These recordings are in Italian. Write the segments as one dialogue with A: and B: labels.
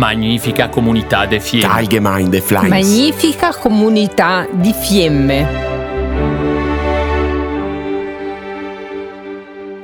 A: Magnifica comunità de Fiemme.
B: Allgemeine Fleiß.
C: Magnifica comunità di Fiemme.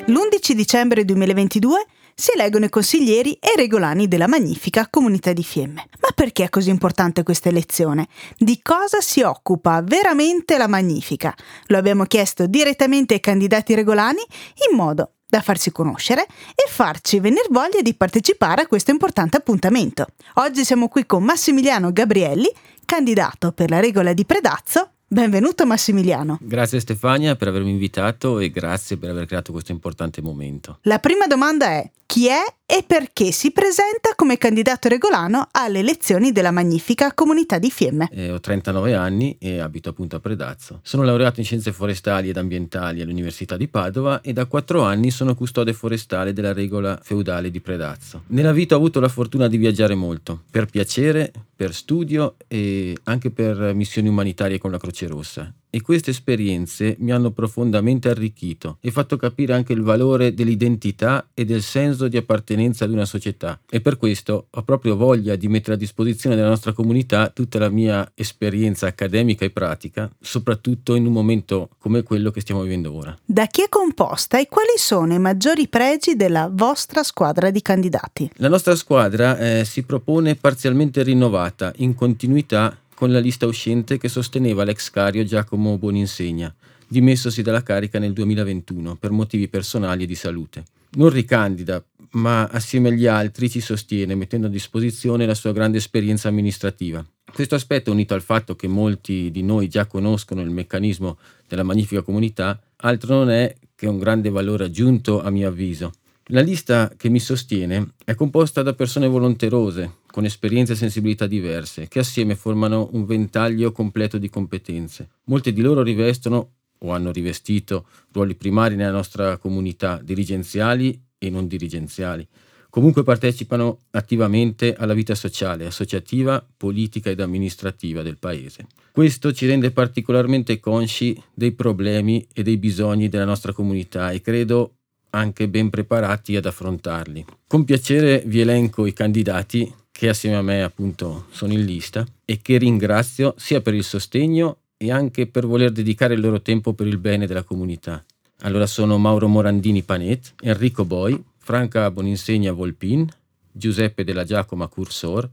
D: L'11 dicembre 2022 si eleggono i consiglieri e i regolani della magnifica comunità di Fiemme. Ma perché è così importante questa elezione? Di cosa si occupa veramente la magnifica? Lo abbiamo chiesto direttamente ai candidati regolani in modo da farsi conoscere e farci venire voglia di partecipare a questo importante appuntamento. Oggi siamo qui con Massimiliano Gabrielli, candidato per la regola di Predazzo. Benvenuto Massimiliano.
E: Grazie Stefania per avermi invitato e grazie per aver creato questo importante momento.
D: La prima domanda è chi è e perché si presenta come candidato regolano alle elezioni della magnifica comunità di Fiemme.
E: Eh, ho 39 anni e abito appunto a Predazzo. Sono laureato in scienze forestali ed ambientali all'Università di Padova e da 4 anni sono custode forestale della regola feudale di Predazzo. Nella vita ho avuto la fortuna di viaggiare molto, per piacere, per studio e anche per missioni umanitarie con la Croce Rossa e queste esperienze mi hanno profondamente arricchito e fatto capire anche il valore dell'identità e del senso di appartenenza ad una società e per questo ho proprio voglia di mettere a disposizione della nostra comunità tutta la mia esperienza accademica e pratica, soprattutto in un momento come quello che stiamo vivendo ora.
D: Da chi è composta e quali sono i maggiori pregi della vostra squadra di candidati?
E: La nostra squadra eh, si propone parzialmente rinnovata, in continuità con la lista uscente che sosteneva l'ex cario Giacomo Boninsegna, dimessosi dalla carica nel 2021 per motivi personali e di salute. Non ricandida, ma assieme agli altri ci sostiene mettendo a disposizione la sua grande esperienza amministrativa. Questo aspetto, unito al fatto che molti di noi già conoscono il meccanismo della magnifica comunità, altro non è che un grande valore aggiunto a mio avviso. La lista che mi sostiene è composta da persone volonterose, con esperienze e sensibilità diverse, che assieme formano un ventaglio completo di competenze. Molte di loro rivestono o hanno rivestito ruoli primari nella nostra comunità, dirigenziali e non dirigenziali. Comunque partecipano attivamente alla vita sociale, associativa, politica ed amministrativa del Paese. Questo ci rende particolarmente consci dei problemi e dei bisogni della nostra comunità e credo anche ben preparati ad affrontarli. Con piacere vi elenco i candidati che assieme a me appunto sono in lista e che ringrazio sia per il sostegno e anche per voler dedicare il loro tempo per il bene della comunità. Allora sono Mauro Morandini Panet, Enrico Boi, Franca Boninsegna Volpin, Giuseppe della Giacoma Cursor,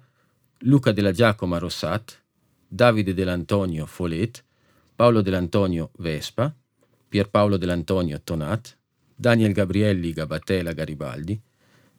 E: Luca della Giacoma Rossat, Davide dell'Antonio Folet, Paolo dell'Antonio Vespa, Pierpaolo dell'Antonio Tonat, Daniel Gabrielli Gabatella Garibaldi,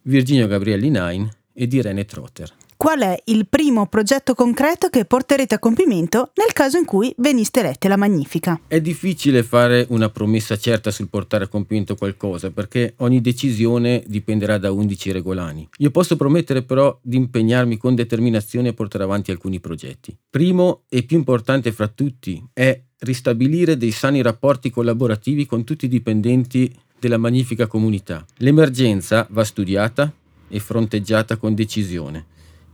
E: Virginio Gabrielli Nain e di Irene Trotter.
D: Qual è il primo progetto concreto che porterete a compimento nel caso in cui veniste eletti alla Magnifica?
E: È difficile fare una promessa certa sul portare a compimento qualcosa perché ogni decisione dipenderà da 11 regolani. Io posso promettere però di impegnarmi con determinazione a portare avanti alcuni progetti. Primo e più importante fra tutti è ristabilire dei sani rapporti collaborativi con tutti i dipendenti della magnifica comunità. L'emergenza va studiata, e fronteggiata con decisione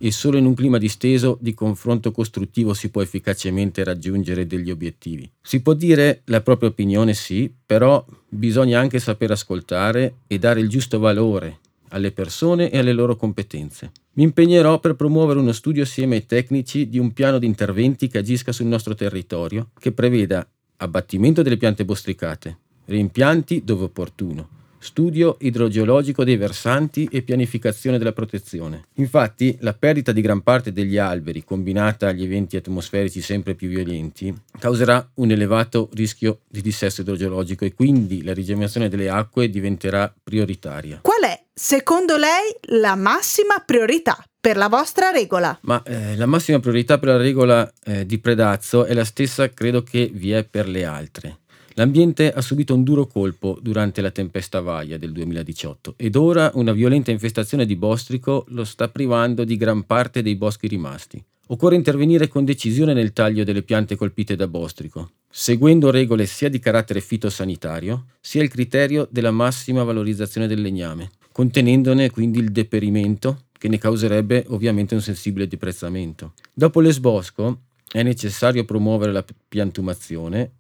E: e solo in un clima disteso di confronto costruttivo si può efficacemente raggiungere degli obiettivi. Si può dire la propria opinione sì, però bisogna anche saper ascoltare e dare il giusto valore alle persone e alle loro competenze. Mi impegnerò per promuovere uno studio assieme ai tecnici di un piano di interventi che agisca sul nostro territorio, che preveda abbattimento delle piante bostricate, reimpianti dove opportuno, studio idrogeologico dei versanti e pianificazione della protezione. Infatti, la perdita di gran parte degli alberi, combinata agli eventi atmosferici sempre più violenti, causerà un elevato rischio di dissesto idrogeologico e quindi la rigenerazione delle acque diventerà prioritaria.
D: Qual è, secondo lei, la massima priorità per la vostra regola?
E: Ma eh, la massima priorità per la regola eh, di Predazzo è la stessa, credo che vi è per le altre. L'ambiente ha subito un duro colpo durante la tempesta Vaia del 2018 ed ora una violenta infestazione di bostrico lo sta privando di gran parte dei boschi rimasti. Occorre intervenire con decisione nel taglio delle piante colpite da bostrico, seguendo regole sia di carattere fitosanitario, sia il criterio della massima valorizzazione del legname, contenendone quindi il deperimento che ne causerebbe ovviamente un sensibile deprezzamento. Dopo l'esbosco è necessario promuovere la piantumazione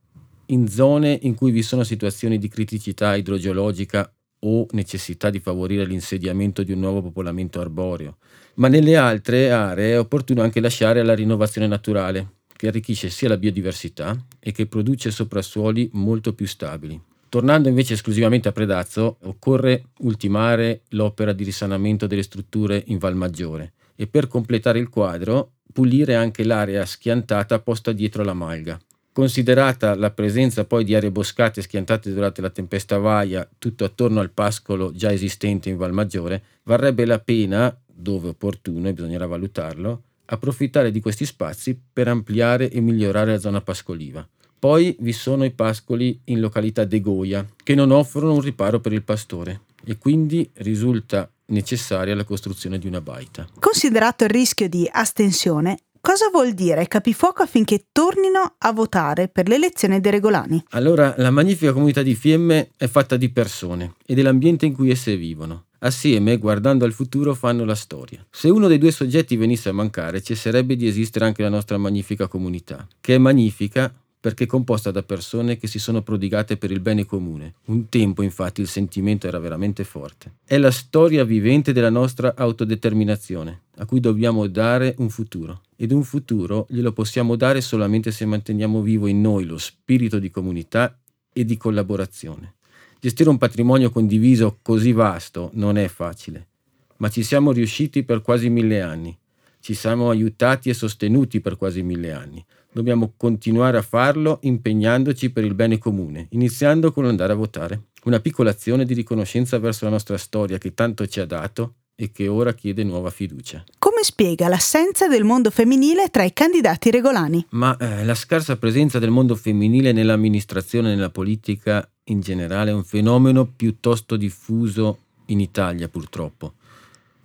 E: in zone in cui vi sono situazioni di criticità idrogeologica o necessità di favorire l'insediamento di un nuovo popolamento arboreo, ma nelle altre aree è opportuno anche lasciare alla rinnovazione naturale, che arricchisce sia la biodiversità e che produce soprassuoli molto più stabili. Tornando invece esclusivamente a Predazzo, occorre ultimare l'opera di risanamento delle strutture in Val Maggiore e per completare il quadro pulire anche l'area schiantata posta dietro la malga. Considerata la presenza poi di aree boscate schiantate durante la tempesta Vaia tutto attorno al pascolo già esistente in Val Maggiore, varrebbe la pena, dove opportuno e bisognerà valutarlo, approfittare di questi spazi per ampliare e migliorare la zona pascoliva. Poi vi sono i pascoli in località De Goia, che non offrono un riparo per il pastore e quindi risulta necessaria la costruzione di una baita.
D: Considerato il rischio di astensione, cosa vuol dire capifuoco affinché tornino a votare per l'elezione dei regolani?
E: Allora, la magnifica comunità di Fiemme è fatta di persone e dell'ambiente in cui esse vivono. Assieme, guardando al futuro, fanno la storia. Se uno dei due soggetti venisse a mancare, cesserebbe di esistere anche la nostra magnifica comunità, che è magnifica perché è composta da persone che si sono prodigate per il bene comune. Un tempo, infatti, il sentimento era veramente forte. È la storia vivente della nostra autodeterminazione, a cui dobbiamo dare un futuro. Ed un futuro glielo possiamo dare solamente se manteniamo vivo in noi lo spirito di comunità e di collaborazione. Gestire un patrimonio condiviso così vasto non è facile, ma ci siamo riusciti per quasi mille anni. Ci siamo aiutati e sostenuti per quasi mille anni dobbiamo continuare a farlo impegnandoci per il bene comune, iniziando con l'andare a votare. Una piccola azione di riconoscenza verso la nostra storia che tanto ci ha dato e che ora chiede nuova fiducia.
D: Come spiega l'assenza del mondo femminile tra i candidati regolani?
E: Ma eh, la scarsa presenza del mondo femminile nell'amministrazione e nella politica in generale è un fenomeno piuttosto diffuso in Italia purtroppo.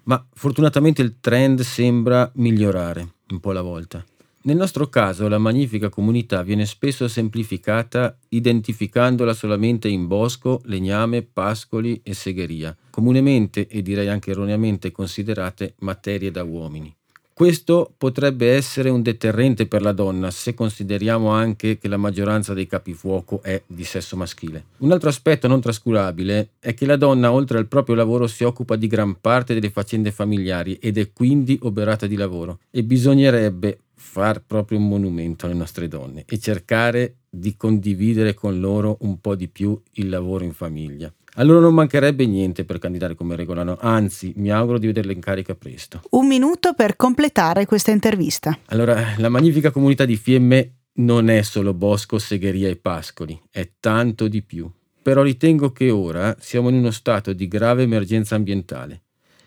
E: Ma fortunatamente il trend sembra migliorare un po' alla volta. Nel nostro caso la magnifica comunità viene spesso semplificata identificandola solamente in bosco, legname, pascoli e segheria, comunemente e direi anche erroneamente considerate materie da uomini. Questo potrebbe essere un deterrente per la donna se consideriamo anche che la maggioranza dei capifuoco è di sesso maschile. Un altro aspetto non trascurabile è che la donna oltre al proprio lavoro si occupa di gran parte delle faccende familiari ed è quindi oberata di lavoro e bisognerebbe far proprio un monumento alle nostre donne e cercare di condividere con loro un po' di più il lavoro in famiglia. Allora non mancherebbe niente per candidare come regolano, anzi mi auguro di vederle in carica presto.
D: Un minuto per completare questa intervista.
E: Allora, la magnifica comunità di Fiemme non è solo bosco, segheria e pascoli, è tanto di più. Però ritengo che ora siamo in uno stato di grave emergenza ambientale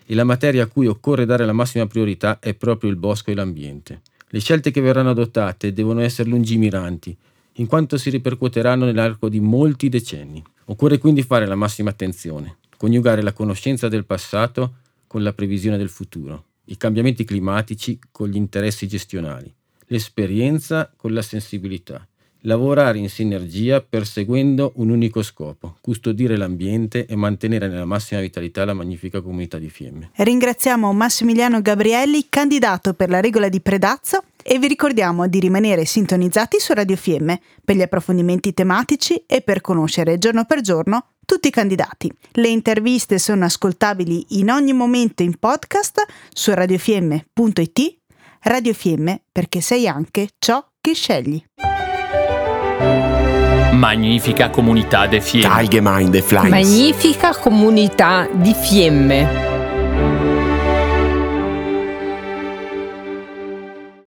E: e la materia a cui occorre dare la massima priorità è proprio il bosco e l'ambiente. Le scelte che verranno adottate devono essere lungimiranti, in quanto si ripercuoteranno nell'arco di molti decenni. Occorre quindi fare la massima attenzione, coniugare la conoscenza del passato con la previsione del futuro, i cambiamenti climatici con gli interessi gestionali, l'esperienza con la sensibilità lavorare in sinergia perseguendo un unico scopo, custodire l'ambiente e mantenere nella massima vitalità la magnifica comunità di Fiemme.
D: Ringraziamo Massimiliano Gabrielli, candidato per la regola di Predazzo e vi ricordiamo di rimanere sintonizzati su Radio Fiemme per gli approfondimenti tematici e per conoscere giorno per giorno tutti i candidati. Le interviste sono ascoltabili in ogni momento in podcast su radiofiemme.it. Radio Fiemme perché sei anche ciò che scegli.
A: Magnifica comunità de Fiemme.
C: Magnifica comunità di Fiemme.